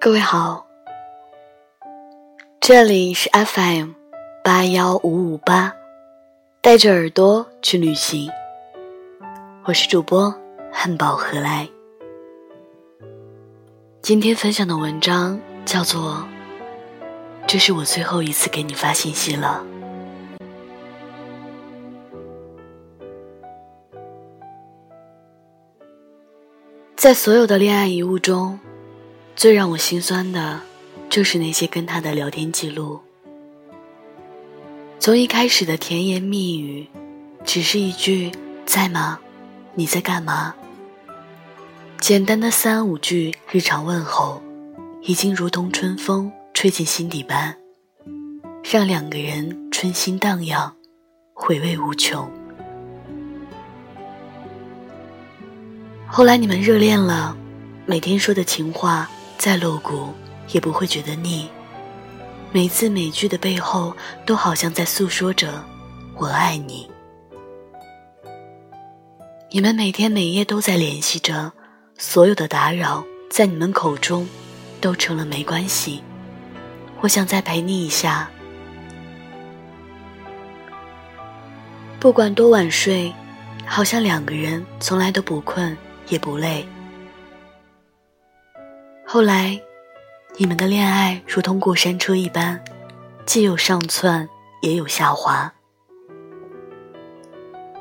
各位好，这里是 FM 八幺五五八，带着耳朵去旅行。我是主播汉堡何来。今天分享的文章叫做《这是我最后一次给你发信息了》。在所有的恋爱遗物中，最让我心酸的，就是那些跟他的聊天记录。从一开始的甜言蜜语，只是一句“在吗？你在干嘛？”简单的三五句日常问候，已经如同春风吹进心底般，让两个人春心荡漾，回味无穷。后来你们热恋了，每天说的情话再露骨也不会觉得腻，每字每句的背后都好像在诉说着“我爱你”。你们每天每夜都在联系着，所有的打扰在你们口中都成了没关系。我想再陪你一下，不管多晚睡，好像两个人从来都不困。也不累。后来，你们的恋爱如同过山车一般，既有上窜，也有下滑。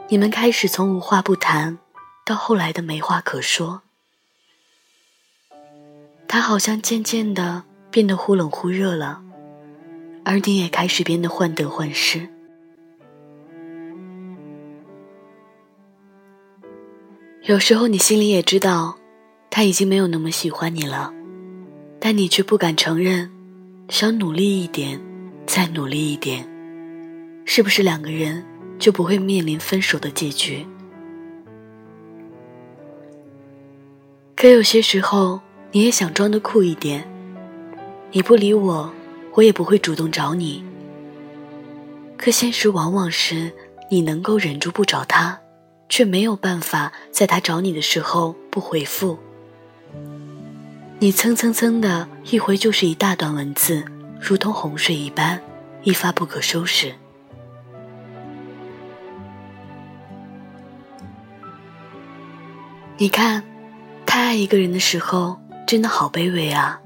你们开始从无话不谈，到后来的没话可说。他好像渐渐的变得忽冷忽热了，而你也开始变得患得患失。有时候你心里也知道，他已经没有那么喜欢你了，但你却不敢承认，想努力一点，再努力一点，是不是两个人就不会面临分手的结局？可有些时候，你也想装的酷一点，你不理我，我也不会主动找你。可现实往往是你能够忍住不找他。却没有办法在他找你的时候不回复。你蹭蹭蹭的一回就是一大段文字，如同洪水一般，一发不可收拾。你看，太爱一个人的时候，真的好卑微啊！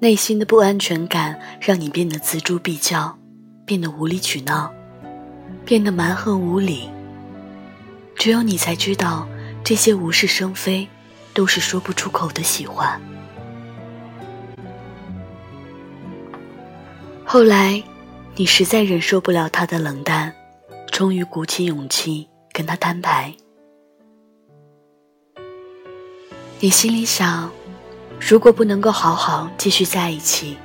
内心的不安全感让你变得锱铢必较，变得无理取闹，变得蛮横无理。只有你才知道，这些无事生非，都是说不出口的喜欢。后来，你实在忍受不了他的冷淡，终于鼓起勇气跟他摊牌。你心里想，如果不能够好好继续在一起，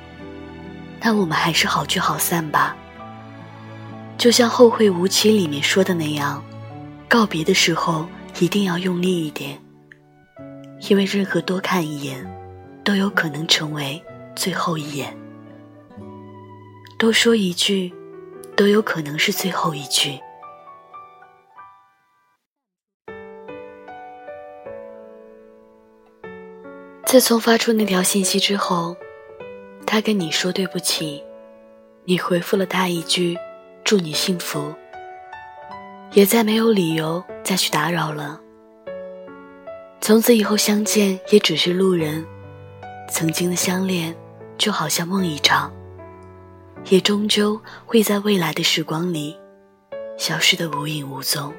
那我们还是好聚好散吧。就像《后会无期》里面说的那样。告别的时候一定要用力一点，因为任何多看一眼，都有可能成为最后一眼；多说一句，都有可能是最后一句。自从发出那条信息之后，他跟你说对不起，你回复了他一句“祝你幸福”。也再没有理由再去打扰了。从此以后相见也只是路人，曾经的相恋就好像梦一场，也终究会在未来的时光里消失的无影无踪。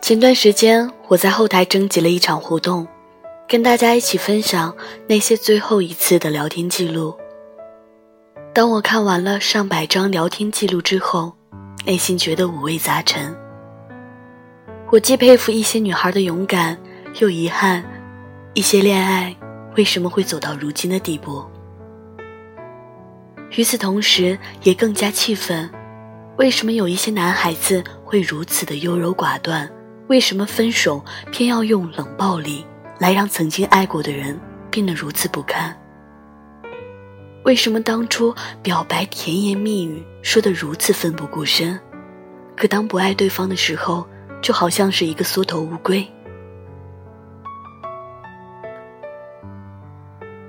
前段时间我在后台征集了一场活动。跟大家一起分享那些最后一次的聊天记录。当我看完了上百张聊天记录之后，内心觉得五味杂陈。我既佩服一些女孩的勇敢，又遗憾一些恋爱为什么会走到如今的地步。与此同时，也更加气愤，为什么有一些男孩子会如此的优柔寡断？为什么分手偏要用冷暴力？来让曾经爱过的人变得如此不堪。为什么当初表白甜言蜜语说的如此奋不顾身，可当不爱对方的时候，就好像是一个缩头乌龟？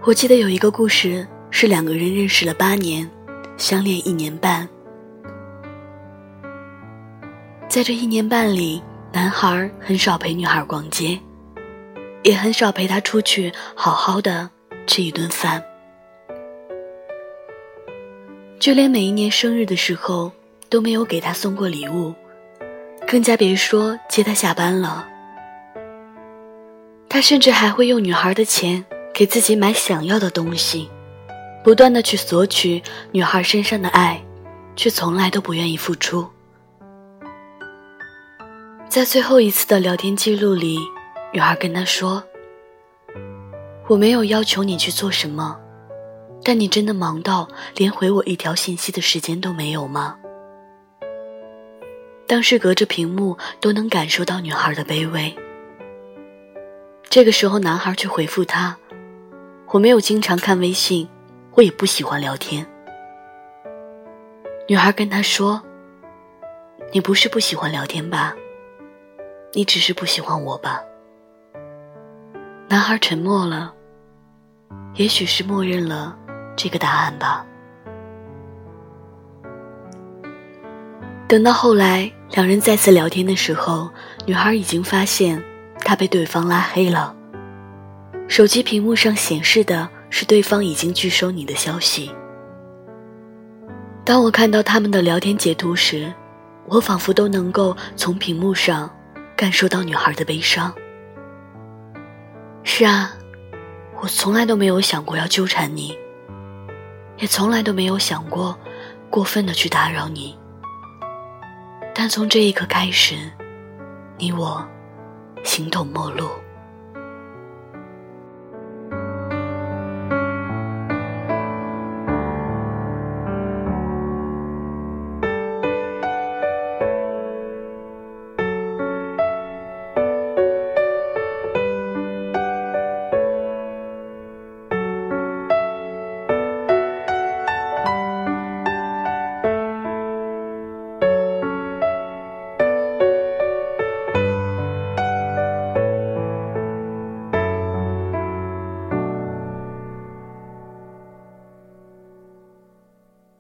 我记得有一个故事，是两个人认识了八年，相恋一年半。在这一年半里，男孩很少陪女孩逛街，也很少陪她出去好好的吃一顿饭，就连每一年生日的时候都没有给他送过礼物，更加别说接她下班了。他甚至还会用女孩的钱。给自己买想要的东西，不断的去索取女孩身上的爱，却从来都不愿意付出。在最后一次的聊天记录里，女孩跟他说：“我没有要求你去做什么，但你真的忙到连回我一条信息的时间都没有吗？”当时隔着屏幕都能感受到女孩的卑微。这个时候，男孩却回复她。我没有经常看微信，我也不喜欢聊天。女孩跟他说：“你不是不喜欢聊天吧？你只是不喜欢我吧？”男孩沉默了，也许是默认了这个答案吧。等到后来两人再次聊天的时候，女孩已经发现他被对方拉黑了。手机屏幕上显示的是对方已经拒收你的消息。当我看到他们的聊天截图时，我仿佛都能够从屏幕上感受到女孩的悲伤。是啊，我从来都没有想过要纠缠你，也从来都没有想过过分的去打扰你。但从这一刻开始，你我形同陌路。